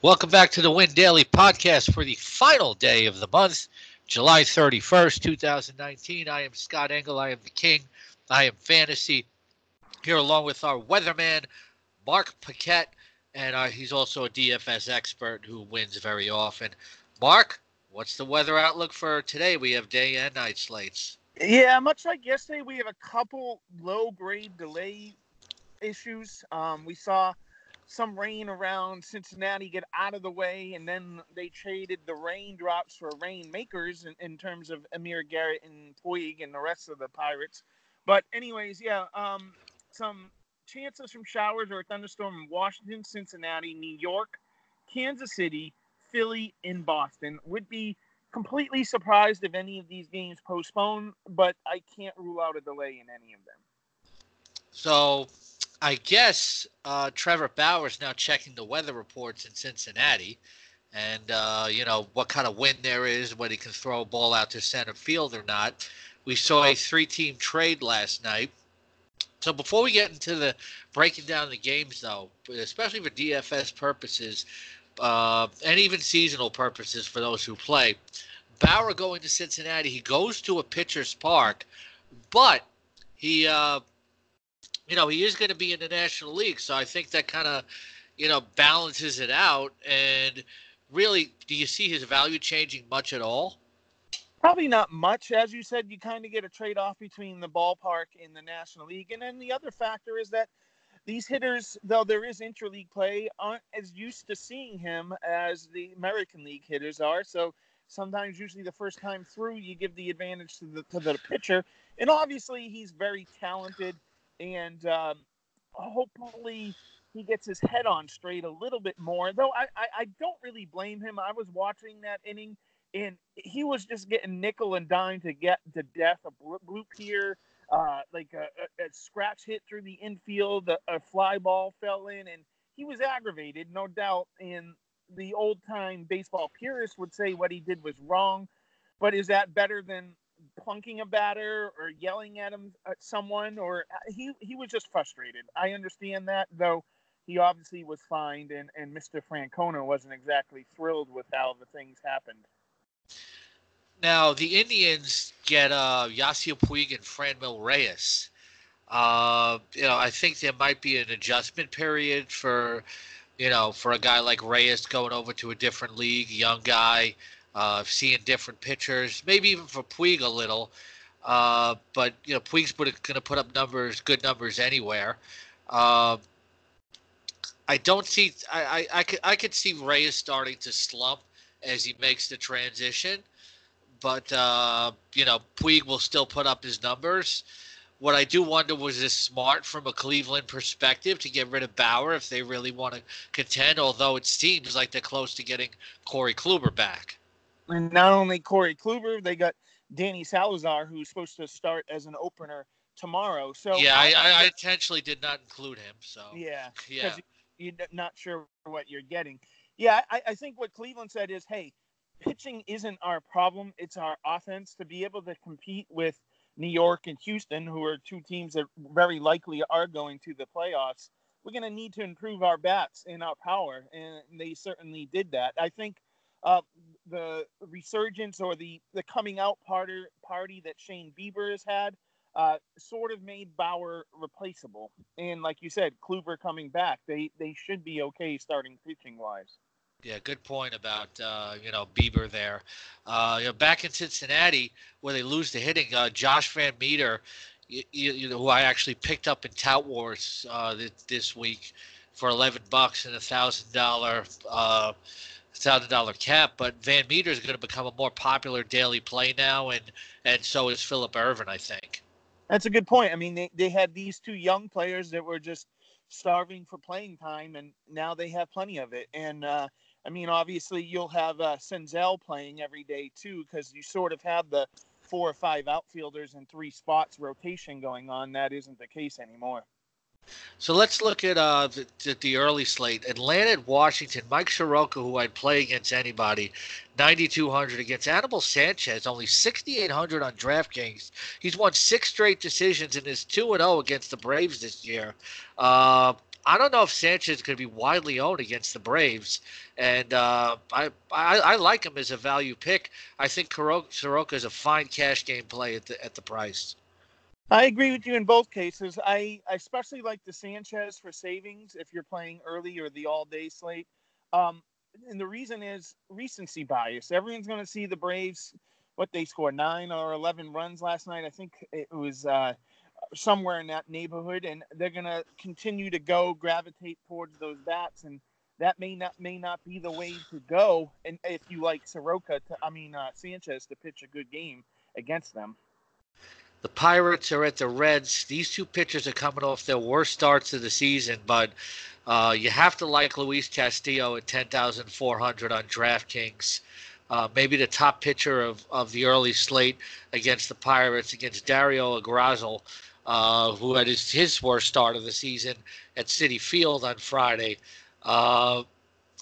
Welcome back to the Win Daily podcast for the final day of the month, July 31st, 2019. I am Scott Engel. I am the king. I am fantasy. Here along with our weatherman, Mark Paquette, and uh, he's also a DFS expert who wins very often. Mark, what's the weather outlook for today? We have day and night slates. Yeah, much like yesterday, we have a couple low grade delay issues. Um, we saw some rain around Cincinnati get out of the way, and then they traded the raindrops for rainmakers in, in terms of Amir Garrett and Puig and the rest of the Pirates. But anyways, yeah, um, some chances from showers or a thunderstorm in Washington, Cincinnati, New York, Kansas City, Philly, and Boston. Would be completely surprised if any of these games postpone, but I can't rule out a delay in any of them. So I guess uh, Trevor Bauer is now checking the weather reports in Cincinnati, and uh, you know what kind of wind there is, whether he can throw a ball out to center field or not. We saw a three-team trade last night. So before we get into the breaking down the games, though, especially for DFS purposes, uh, and even seasonal purposes for those who play, Bauer going to Cincinnati, he goes to a pitcher's park, but he uh, you know, he is going to be in the National League. So I think that kind of, you know, balances it out. And really, do you see his value changing much at all? Probably not much. As you said, you kind of get a trade off between the ballpark and the National League. And then the other factor is that these hitters, though there is interleague play, aren't as used to seeing him as the American League hitters are. So sometimes, usually, the first time through, you give the advantage to the to the pitcher. And obviously, he's very talented and um, hopefully he gets his head on straight a little bit more. Though I, I, I, don't really blame him. I was watching that inning, and he was just getting nickel and dime to get to death. A bloop here, uh, like a, a, a, scratch hit through the infield, a, a fly ball fell in, and he was aggravated, no doubt. And the old time baseball purists would say what he did was wrong. But is that better than plunking a batter or yelling at him at someone or uh, he he was just frustrated. I understand that though he obviously was fined and and Mr. Francona wasn't exactly thrilled with how the things happened. Now the Indians get uh Yasiel Puig and Franmil Reyes. Uh, you know, I think there might be an adjustment period for, you know, for a guy like Reyes going over to a different league, young guy uh, seeing different pitchers, maybe even for Puig a little. Uh, but you know, Puig's going to put up numbers, good numbers anywhere. Uh, I don't see. I, I I could I could see Reyes starting to slump as he makes the transition, but uh, you know, Puig will still put up his numbers. What I do wonder was this smart from a Cleveland perspective to get rid of Bauer if they really want to contend. Although it seems like they're close to getting Corey Kluber back and not only Corey Kluber, they got Danny Salazar, who's supposed to start as an opener tomorrow. So yeah, I, I, I intentionally did not include him. So yeah, yeah, you're not sure what you're getting. Yeah, I, I think what Cleveland said is, hey, pitching isn't our problem; it's our offense to be able to compete with New York and Houston, who are two teams that very likely are going to the playoffs. We're going to need to improve our bats and our power, and they certainly did that. I think uh, the resurgence or the the coming out party party that Shane Bieber has had uh, sort of made Bauer replaceable. And like you said, Kluber coming back, they they should be okay starting pitching wise. Yeah, good point about uh, you know Bieber there. Uh, you know, back in Cincinnati where they lose the hitting, uh, Josh Van Meter, you, you, know, who I actually picked up in Tout Wars uh, this, this week for eleven bucks and a thousand dollar uh, thousand dollar cap, but Van Meter is going to become a more popular daily play now, and and so is Phillip Ervin, I think. That's a good point. I mean, they, they had these two young players that were just starving for playing time, and now they have plenty of it. And uh, I mean, obviously, you'll have uh, Senzel playing every day too, because you sort of have the four or five outfielders in three spots rotation going on. That isn't the case anymore. So let's look at uh, the, the, early slate. Atlanta Washington. Mike Soroka, who I'd play against anybody, 9,200 against Anibal Sanchez, only 6,800 on DraftKings. He's won six straight decisions and is 2 0 against the Braves this year. Uh, I don't know if Sanchez could be widely owned against the Braves, and uh, I, I, I like him as a value pick. I think Soroka is a fine cash game play at the at the price. I agree with you in both cases. I, I especially like the Sanchez for savings if you're playing early or the all day slate. Um, and the reason is recency bias. Everyone's going to see the Braves, what they scored nine or 11 runs last night. I think it was uh, somewhere in that neighborhood. And they're going to continue to go gravitate towards those bats. And that may not may not be the way to go. And if you like Soroka, to, I mean uh, Sanchez to pitch a good game against them. The Pirates are at the Reds. These two pitchers are coming off their worst starts of the season, but uh, you have to like Luis Castillo at 10,400 on DraftKings. Uh, maybe the top pitcher of, of the early slate against the Pirates, against Dario Agrazal, uh, who had his, his worst start of the season at Citi Field on Friday.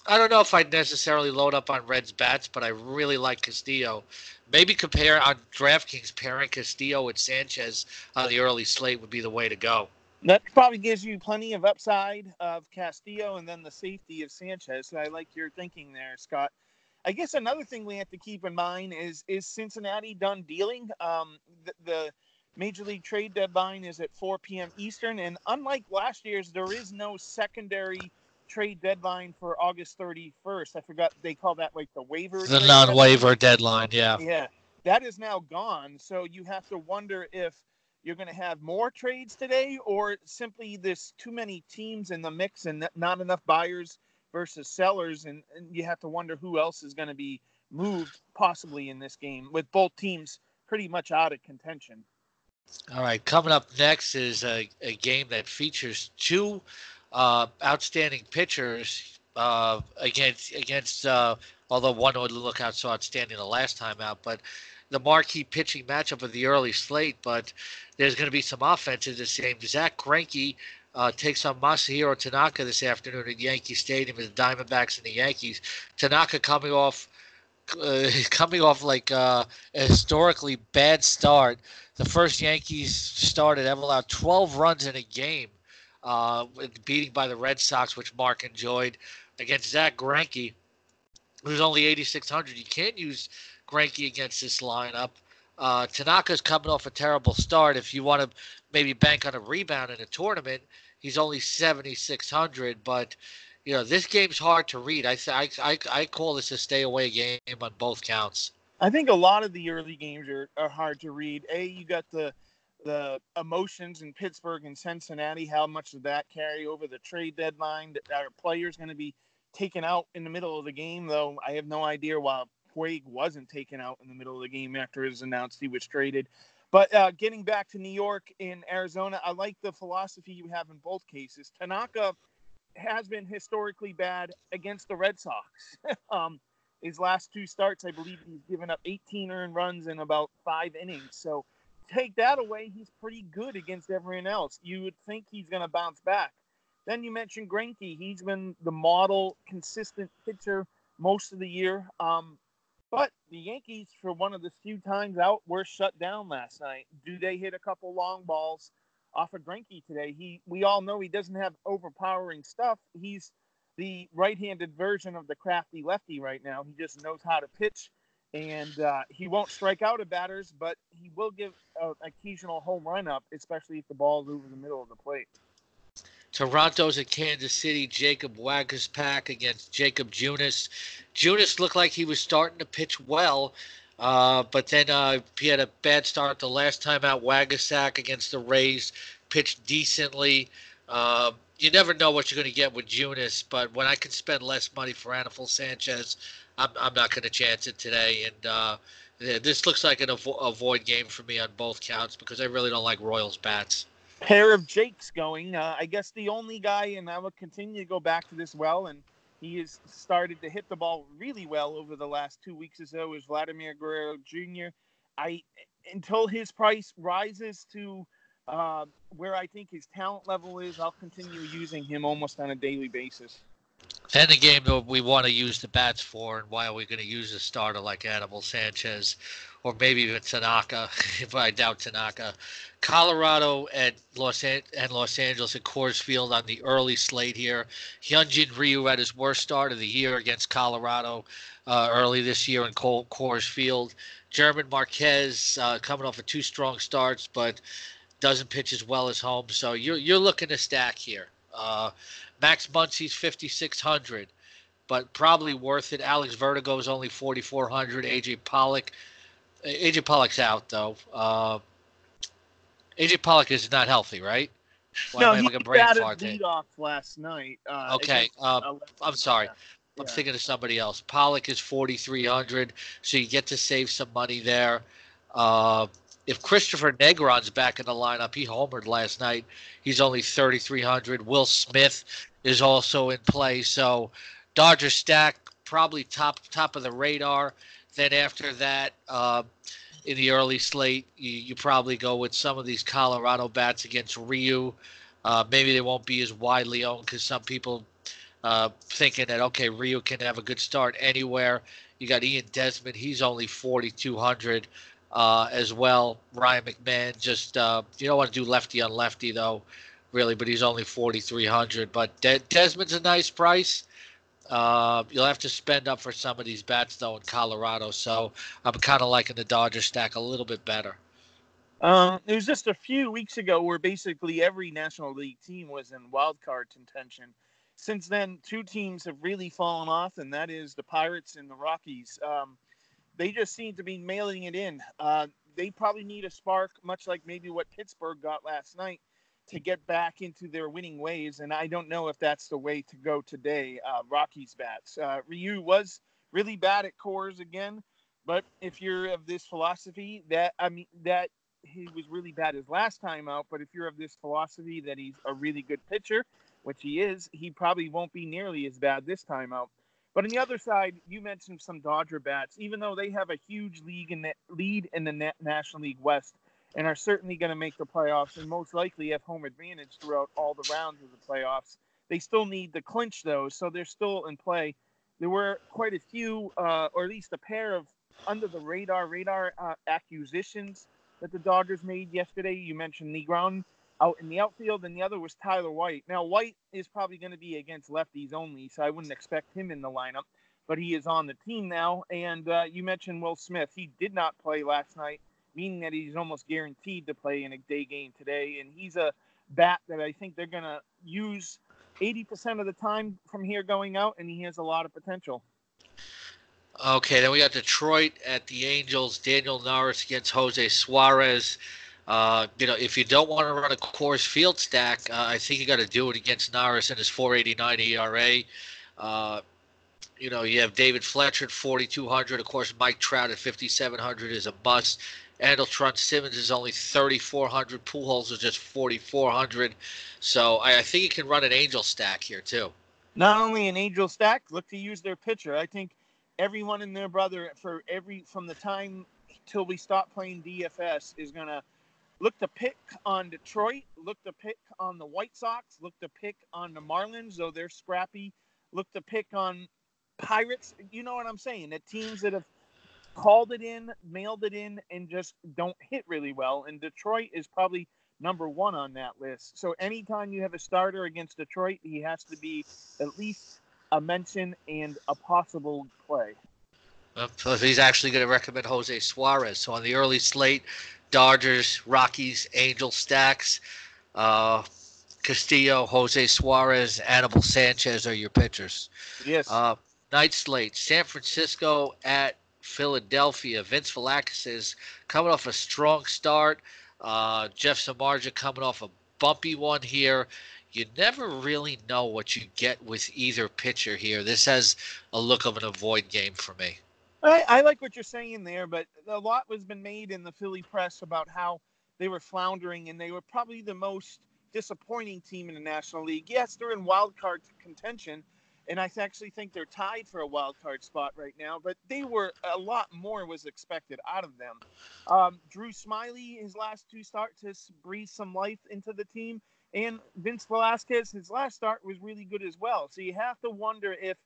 I don't know if I'd necessarily load up on Reds bats, but I really like Castillo. Maybe compare on DraftKings pairing Castillo with Sanchez on the early slate would be the way to go. That probably gives you plenty of upside of Castillo and then the safety of Sanchez. I like your thinking there, Scott. I guess another thing we have to keep in mind is is Cincinnati done dealing? Um, the, the Major League Trade deadline is at 4 p.m. Eastern, and unlike last year's, there is no secondary trade deadline for August 31st. I forgot they call that like the waiver. The non-waiver deadline. deadline, yeah. Yeah, that is now gone. So you have to wonder if you're going to have more trades today, or simply there's too many teams in the mix and not enough buyers versus sellers, and, and you have to wonder who else is going to be moved possibly in this game with both teams pretty much out of contention. All right, coming up next is a, a game that features two uh, outstanding pitchers uh, against against. Uh, although one would look out so outstanding the last time out, but the marquee pitching matchup of the early slate. But there's going to be some offense in this. Zack Greinke uh, takes on Masahiro Tanaka this afternoon at Yankee Stadium as the Diamondbacks and the Yankees. Tanaka coming off. Uh, coming off like uh, a historically bad start, the first Yankees started ever allowed 12 runs in a game uh, beating by the Red Sox, which Mark enjoyed against Zack Greinke, who's only 8,600. You can't use Greinke against this lineup. Uh, Tanaka's coming off a terrible start. If you want to maybe bank on a rebound in a tournament, he's only 7,600. But you know this game's hard to read. I, I I I call this a stay away game on both counts. I think a lot of the early games are, are hard to read. A, you got the the emotions in Pittsburgh and Cincinnati, how much did that carry over the trade deadline? That are players going to be taken out in the middle of the game? Though I have no idea why Puig wasn't taken out in the middle of the game after it was announced he was traded. But uh, getting back to New York and Arizona, I like the philosophy you have in both cases. Tanaka has been historically bad against the Red Sox. um, his last two starts, I believe he's given up 18 earned runs in about five innings. So take that away, he's pretty good against everyone else. You would think he's going to bounce back. Then you mentioned Greinke. He's been the model, consistent pitcher most of the year. Um, but the Yankees, for one of the few times out, were shut down last night. Do they hit a couple long balls off of Greinke today? He, we all know he doesn't have overpowering stuff. He's the right-handed version of the crafty lefty right now. He just knows how to pitch and uh, he won't strike out at batters, but he will give an occasional home run up, especially if the ball is over the middle of the plate. Toronto's at Kansas City. Jacob Waguespack against Jakob Junis. Junis looked like he was starting to pitch well, uh, but then uh, he had a bad start the last time out. Waguespack against the Rays pitched decently. Uh, you never know what you're going to get with Junis, but when I can spend less money for Anibal Sanchez, I'm, I'm not going to chance it today. And uh, this looks like an avo- avoid game for me on both counts because I really don't like Royals bats. Pair of Jakes going. Uh, I guess the only guy, and I will continue to go back to this well, and he has started to hit the ball really well over the last two weeks or so, is Vladimir Guerrero Jr. I until his price rises to uh, where I think his talent level is, I'll continue using him almost on a daily basis. And the game that we want to use the bats for, and why are we going to use a starter like Anibal Sanchez or maybe even Tanaka, if I doubt Tanaka. Colorado and Los An- and Los Angeles at Coors Field on the early slate here. Hyunjin Ryu had his worst start of the year against Colorado uh, early this year in Coors Field. German Marquez uh, coming off of two strong starts, but doesn't pitch as well as home. So you're you're looking to stack here. Uh, Max Muncy's 5600, but probably worth it. Alex Verdugo is only 4400. AJ Pollock, AJ Pollock's out though. Uh, AJ Pollock is not healthy, right? Well, no, he like batted lead off last night. Uh, okay, uh, I'm sorry. I'm yeah. thinking of somebody else. Pollock is 4,300, so you get to save some money there. Uh, if Kristopher Negron's back in the lineup, he homered last night. He's only 3,300. Will Smith is also in play. So Dodger stack probably top top of the radar. Then after that, uh, in the early slate, you, you, probably go with some of these Colorado bats against Ryu. Uh, maybe they won't be as widely owned because some people uh, thinking that okay, Ryu can have a good start anywhere. You got Ian Desmond; he's only 4,200 uh, as well. Ryan McMahon, just uh, you don't want to do lefty on lefty though, really, but he's only 4,300. But De- Desmond's a nice price. Uh, you'll have to spend up for some of these bats though in Colorado, so I'm kind of liking the Dodger stack a little bit better. Um, it was just a few weeks ago where basically every National League team was in wild card contention. Since then, two teams have really fallen off, and that is the Pirates and the Rockies. Um, they just seem to be mailing it in. Uh, they probably need a spark, much like maybe what Pittsburgh got last night, to get back into their winning ways. And I don't know if that's the way to go today. Uh, Rockies bats. Uh, Ryu was really bad at Coors again, but if you're of this philosophy that I mean that he was really bad his last time out, but if you're of this philosophy that he's a really good pitcher, which he is, he probably won't be nearly as bad this time out. But on the other side, you mentioned some Dodger bats, even though they have a huge league in the, lead in the National League West and are certainly going to make the playoffs and most likely have home advantage throughout all the rounds of the playoffs. They still need to clinch those, so they're still in play. There were quite a few, uh, or at least a pair of under the radar radar uh, acquisitions that the Dodgers made yesterday. You mentioned Negron out in the outfield, and the other was Tyler White. Now, White is probably going to be against lefties only, so I wouldn't expect him in the lineup, but he is on the team now. And uh, you mentioned Will Smith. He did not play last night, meaning that he's almost guaranteed to play in a day game today. And he's a bat that I think they're going to use 80% of the time from here going out, and he has a lot of potential. Okay, then we got Detroit at the Angels. Daniel Norris against Jose Suarez. Uh, you know, if you don't want to run a Coors Field stack, uh, I think you got to do it against Norris and his 4.89 ERA. Uh, you know, you have David Fletcher at 4,200. Of course, Mike Trout at 5,700 is a must. Andrelton Simmons is only 3,400. Pujols is just 4,400. So I, I, think you can run an Angel stack here too. Not only an Angel stack, look to use their pitcher. I think everyone and their brother for every from the time till we stop playing DFS is gonna look to pick on Detroit, look to pick on the White Sox, look to pick on the Marlins, though they're scrappy, look to pick on Pirates. You know what I'm saying? The teams that have called it in, mailed it in, and just don't hit really well. And Detroit is probably number one on that list. So anytime you have a starter against Detroit, he has to be at least a mention and a possible play. so he's actually going to recommend Jose Suarez. So on the early slate, Dodgers, Rockies, Angel stacks. Uh, Castillo, Jose Suarez, Anibal Sanchez are your pitchers. Yes. Uh, night slate: San Francisco at Philadelphia. Vince Velasquez is coming off a strong start. Uh, Jeff Samardzija coming off a bumpy one here. You never really know what you get with either pitcher here. This has a look of an avoid game for me. I, I like what you're saying there, but a lot was been made in the Philly press about how they were floundering and they were probably the most disappointing team in the National League. Yes, they're in wild card contention, and I actually think they're tied for a wild card spot right now. But they were a lot more was expected out of them. Um, Drew Smyly, his last two starts, has breathed some life into the team, and Vince Velasquez, his last start was really good as well. So you have to wonder if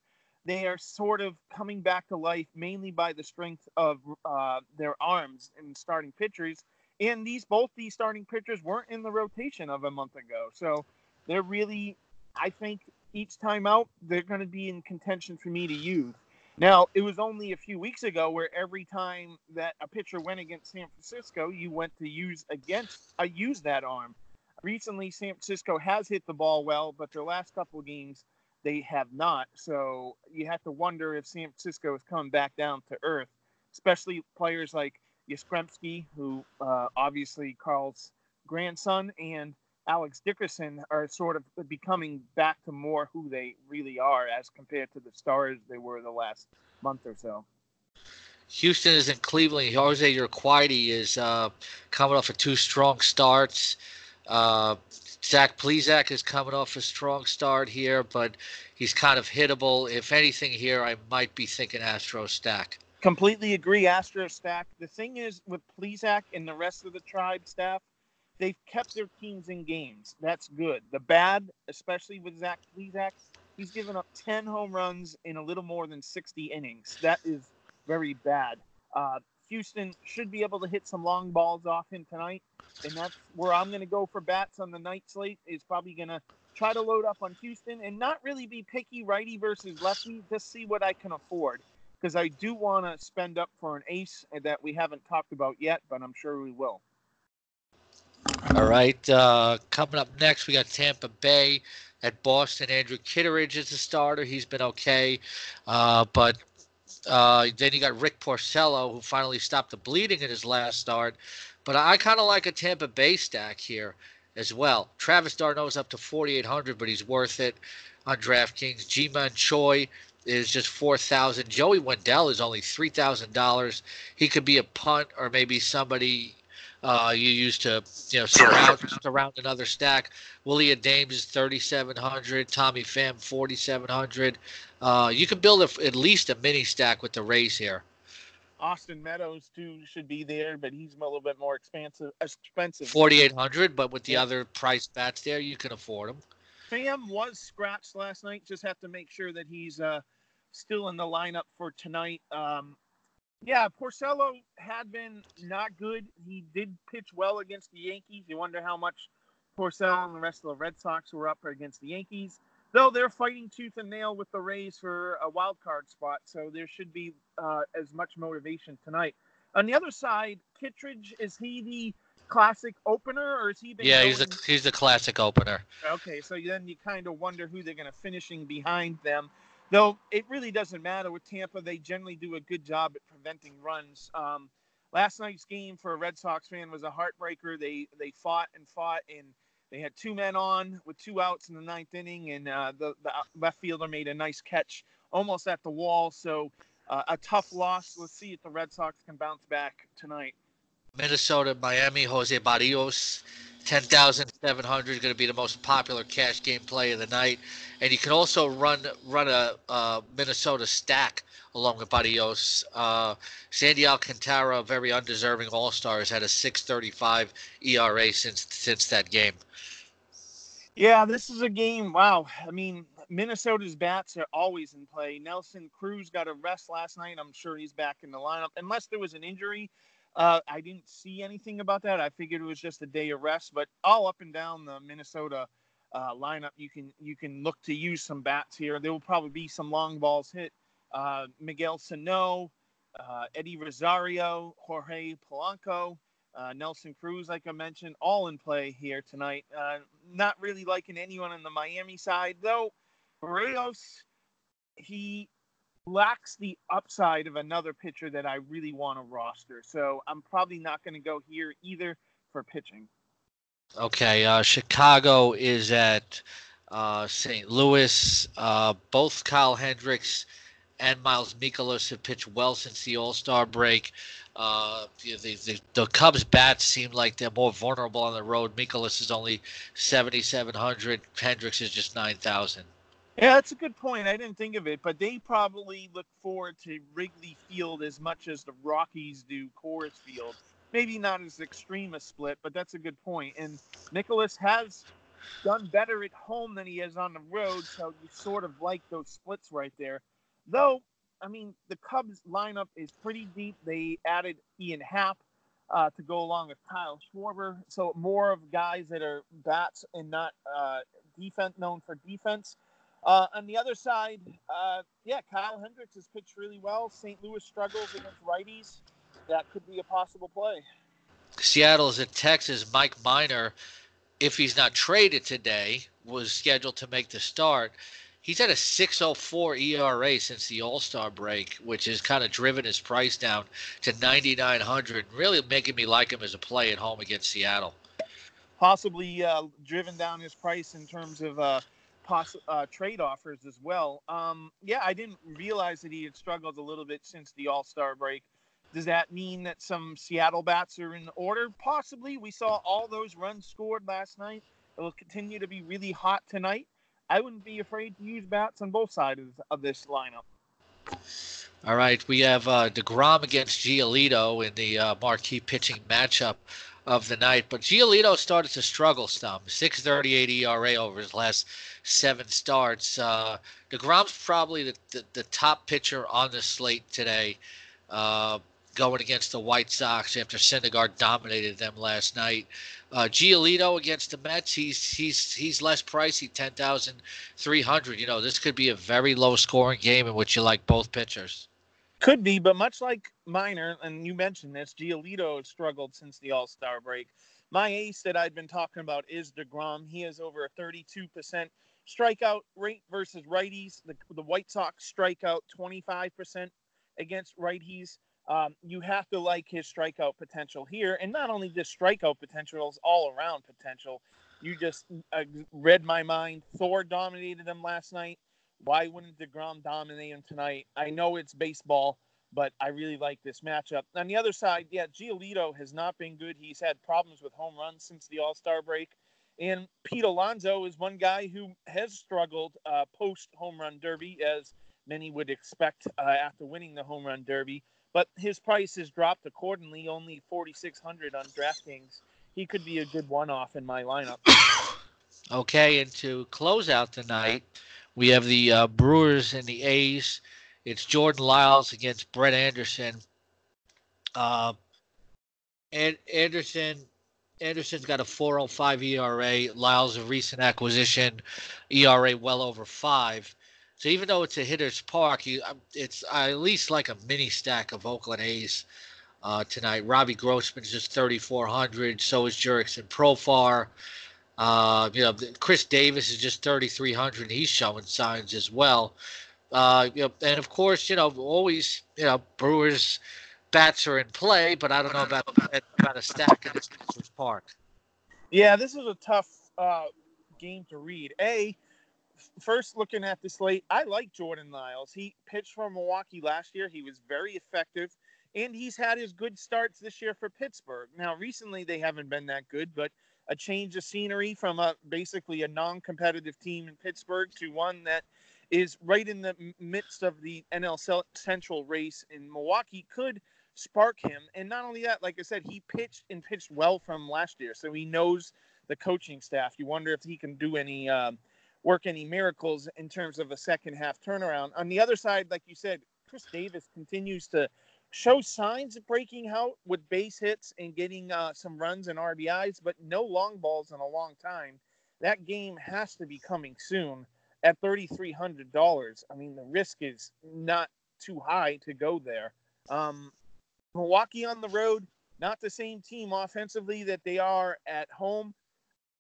they are sort of coming back to life mainly by the strength of uh, their arms and starting pitchers. And these both these starting pitchers weren't in the rotation of a month ago, so they're really, I think, each time out they're going to be in contention for me to use. Now, it was only a few weeks ago where every time that a pitcher went against San Francisco, you went to use against uh, use that arm. Recently, San Francisco has hit the ball well, but their last couple games they have not. So you have to wonder if San Francisco is coming back down to earth, especially players like Yastrzemski, who uh, obviously Carl's grandson, and Alex Dickerson are sort of becoming back to more who they really are as compared to the stars they were the last month or so. Houston is in Cleveland. Jose Urquidy is uh, coming off of two strong starts. Uh, Zach Plesac is coming off a strong start here, but he's kind of hittable. If anything, here I might be thinking Astro stack. Completely agree, Astro stack. The thing is with Plesac and the rest of the tribe staff, they've kept their teams in games. That's good. The bad, especially with Zach Plesac, he's given up 10 home runs in a little more than 60 innings. That is very bad. Uh, Houston should be able to hit some long balls off him tonight and that's where I'm going to go for bats on the night slate. Is probably going to try to load up on Houston and not really be picky righty versus lefty. Just see what I can afford because I do want to spend up for an ace that we haven't talked about yet, but I'm sure we will. All right, uh, coming up next, we got Tampa Bay at Boston. Andrew Kittredge is the starter. He's been okay, uh, but uh, then you got Rick Porcello, who finally stopped the bleeding in his last start. But I kind of like a Tampa Bay stack here as well. Travis d'Arnaud's up to 4,800, but he's worth it on DraftKings. Ji-Man Choi is just 4,000. Joey Wendle is only $3,000. He could be a punt or maybe somebody uh, you use to you know surround surround another stack. Willy Adames is 3,700. Tommy Pham 4,700. Uh, you can build a, at least a mini stack with the Rays here. Austin Meadows too should be there, but he's a little bit more expensive. Expensive. Forty eight hundred, but with the yeah. other price bats there, you can afford them. Pham was scratched last night. Just have to make sure that he's uh, still in the lineup for tonight. Um, yeah, Porcello had been not good. He did pitch well against the Yankees. You wonder how much Porcello and the rest of the Red Sox were up against the Yankees though they're fighting tooth and nail with the Rays for a wild card spot, so there should be uh, as much motivation tonight. On the other side, Kittredge is he the classic opener, or is he? yeah, going... he's a he's the classic opener. Okay, so then you kind of wonder who they're going to finishing behind them. Though it really doesn't matter with Tampa; they generally do a good job at preventing runs. Um, last night's game for a Red Sox fan was a heartbreaker. They they fought and fought and they had two men on with two outs in the ninth inning, and uh, the, the left fielder made a nice catch almost at the wall. So uh, a tough loss. Let's see if the Red Sox can bounce back tonight. Minnesota, Miami, Jose Berrios, 10,700 is going to be the most popular cash game play of the night. And you can also run run a uh, Minnesota stack along with Berrios. Uh, Sandy Alcantara, very undeserving All Stars, had a 6.35 ERA since since that game. Yeah, this is a game. Wow. I mean, Minnesota's bats are always in play. Nelson Cruz got a rest last night. I'm sure he's back in the lineup, unless there was an injury. Uh, I didn't see anything about that. I figured it was just a day of rest. But all up and down the Minnesota uh, lineup, you can you can look to use some bats here. There will probably be some long balls hit. Uh, Miguel Sano, uh, Eddie Rosario, Jorge Polanco. Uh, Nelson Cruz, like I mentioned, all in play here tonight. Uh, not really liking anyone on the Miami side, though. Berrios, he lacks the upside of another pitcher that I really want to roster. So I'm probably not going to go here either for pitching. Okay, uh, Chicago is at uh, St. Louis. Uh, both Kyle Hendricks and Miles Mikolas have pitched well since the All Star break. Uh, the, the, the, Cubs bats seem like they're more vulnerable on the road. Mikolas is only 7,700. Hendricks is just 9,000. Yeah, that's a good point. I didn't think of it, but they probably look forward to Wrigley Field as much as the Rockies do Coors Field. Maybe not as extreme a split, but that's a good point. And Mikolas has done better at home than he has on the road, so you sort of like those splits right there. Though, I mean, the Cubs lineup is pretty deep. They added Ian Happ uh, to go along with Kyle Schwarber. So more of guys that are bats and not uh, defense known for defense. Uh, on the other side, uh, yeah, Kyle Hendricks has pitched really well. St. Louis struggles against righties. That could be a possible play. Seattle's at Texas. Mike Minor, if he's not traded today, was scheduled to make the start. He's had a 604 ERA since the All Star break, which has kind of driven his price down to 9,900, really making me like him as a play at home against Seattle. Possibly uh, driven down his price in terms of uh, poss- uh, trade offers as well. Um, yeah, I didn't realize that he had struggled a little bit since the All Star break. Does that mean that some Seattle bats are in order? Possibly. We saw all those runs scored last night. It will continue to be really hot tonight. I wouldn't be afraid to use bats on both sides of this lineup. All right, we have uh, Degrom against Giolito in the uh, marquee pitching matchup of the night, but Giolito started to struggle some. 6.38 ERA over his last seven starts. Uh, Degrom's probably the, the, the top pitcher on the slate today. Uh, going against the White Sox after Syndergaard dominated them last night. Uh, Giolito against the Mets, he's he's he's less pricey, ten thousand three hundred. You know, this could be a very low scoring game in which you like both pitchers. Could be, but much like Minor, and you mentioned this, Giolito has struggled since the All Star break. My ace that I've been talking about is Degrom. He has over a thirty-two percent strikeout rate versus righties. The the White Sox strike out twenty-five percent against righties. Um, you have to like his strikeout potential here, and not only just strikeout potential, all around potential. You just uh, read my mind. Thor dominated him last night. Why wouldn't Degrom dominate him tonight? I know it's baseball, but I really like this matchup. On the other side, yeah, Giolito has not been good. He's had problems with home runs since the All Star break. And Pete Alonso is one guy who has struggled uh, post home run derby, as many would expect uh, after winning the home run derby but his price has dropped accordingly, only 4600 on DraftKings. He could be a good one-off in my lineup. Okay, and to close out tonight, we have the uh, Brewers and the A's. It's Jordan Lyles against Brett Anderson. Uh, and Anderson Anderson's got a 4.05 ERA. Lyles a recent acquisition, ERA well over five. So even though it's a hitter's park, you, um, it's at least like a mini stack of Oakland A's uh, tonight. Robbie Grossman's just 3,400. So is Jurickson Profar. Uh, you know, Khris Davis is just 3,300. He's showing signs as well. Uh, you know, and of course, you know, always, you know, Brewers bats are in play, but I don't know about about a stack in this park. Yeah, this is a tough uh, game to read. A, first looking at the slate, I like Jordan Lyles. He pitched for Milwaukee last year. He was very effective, and he's had his good starts this year for Pittsburgh. Now, recently they haven't been that good, but a change of scenery from a basically a non-competitive team in Pittsburgh to one that is right in the midst of the NL Central race in Milwaukee could spark him. And not only that, like I said, he pitched and pitched well from last year, so he knows the coaching staff. You wonder if he can do any. Um, work any miracles in terms of a second half turnaround. On the other side, like you said, Khris Davis continues to show signs of breaking out with base hits and getting uh, some runs and RBIs, but no long balls in a long time. That game has to be coming soon at $3,300. I mean, the risk is not too high to go there. Um, Milwaukee on the road, not the same team offensively that they are at home.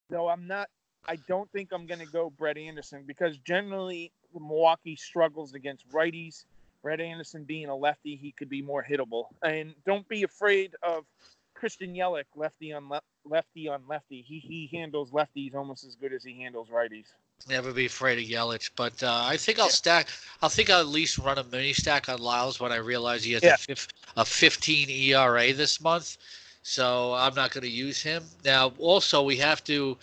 Though I'm not I don't think I'm going to go Brett Anderson because generally Milwaukee struggles against righties. Brett Anderson being a lefty, he could be more hittable. And don't be afraid of Christian Yelich, lefty on le- lefty on lefty. He he handles lefties almost as good as he handles righties. Never be afraid of Yelich, but uh, I think I'll stack. I think I'll at least run a mini stack on Lyles when I realize he has yeah. a, a 15 ERA this month. So I'm not going to use him now. Also, we have to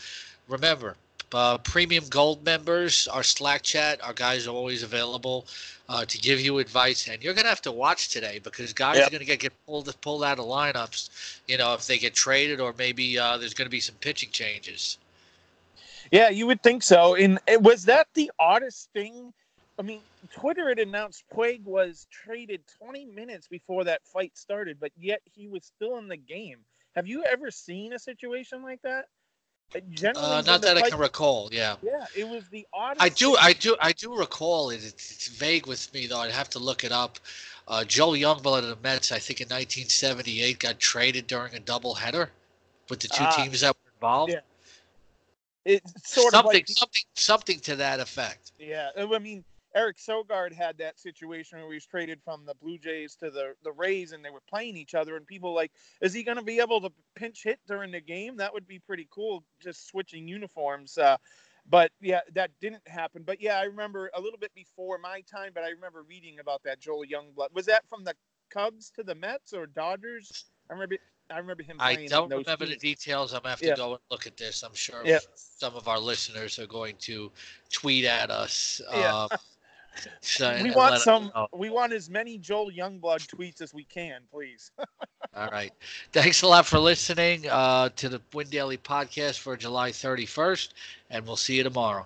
remember, uh, premium gold members, our Slack chat, our guys are always available uh, to give you advice. And you're going to have to watch today because guys yep. are going to get, get pulled, pulled out of lineups, you know, if they get traded or maybe uh, there's going to be some pitching changes. Yeah, you would think so. And was that the oddest thing I mean, Twitter had announced Puig was traded 20 minutes before that fight started, but yet he was still in the game. Have you ever seen a situation like that? Generally, uh, not that fight, I can recall. Yeah. Yeah, it was the oddest. I do, I do, I do recall it. It's, it's vague with me though. I'd have to look it up. Uh, Joe Youngblood of the Mets, I think in 1978, got traded during a doubleheader with the two uh, teams that were involved. Yeah. It's sort something, of like, something, something to that effect. Yeah, I mean, Eric Sogard had that situation where he was traded from the Blue Jays to the the Rays, and they were playing each other. And people like, is he going to be able to pinch hit during the game? That would be pretty cool, just switching uniforms. Uh, but yeah, that didn't happen. But yeah, I remember a little bit before my time, but I remember reading about that Joel Youngblood. Was that from the Cubs to the Mets or Dodgers? I remember. I remember him. I don't remember teams. the details. I'm gonna have to yeah. go and look at this. I'm sure yeah. some of our listeners are going to tweet at us. Yeah. Uh, so, we want some. We want as many Joel Youngblood tweets as we can, please. All right. Thanks a lot for listening uh, to the Win Daily podcast for July 31st, and we'll see you tomorrow.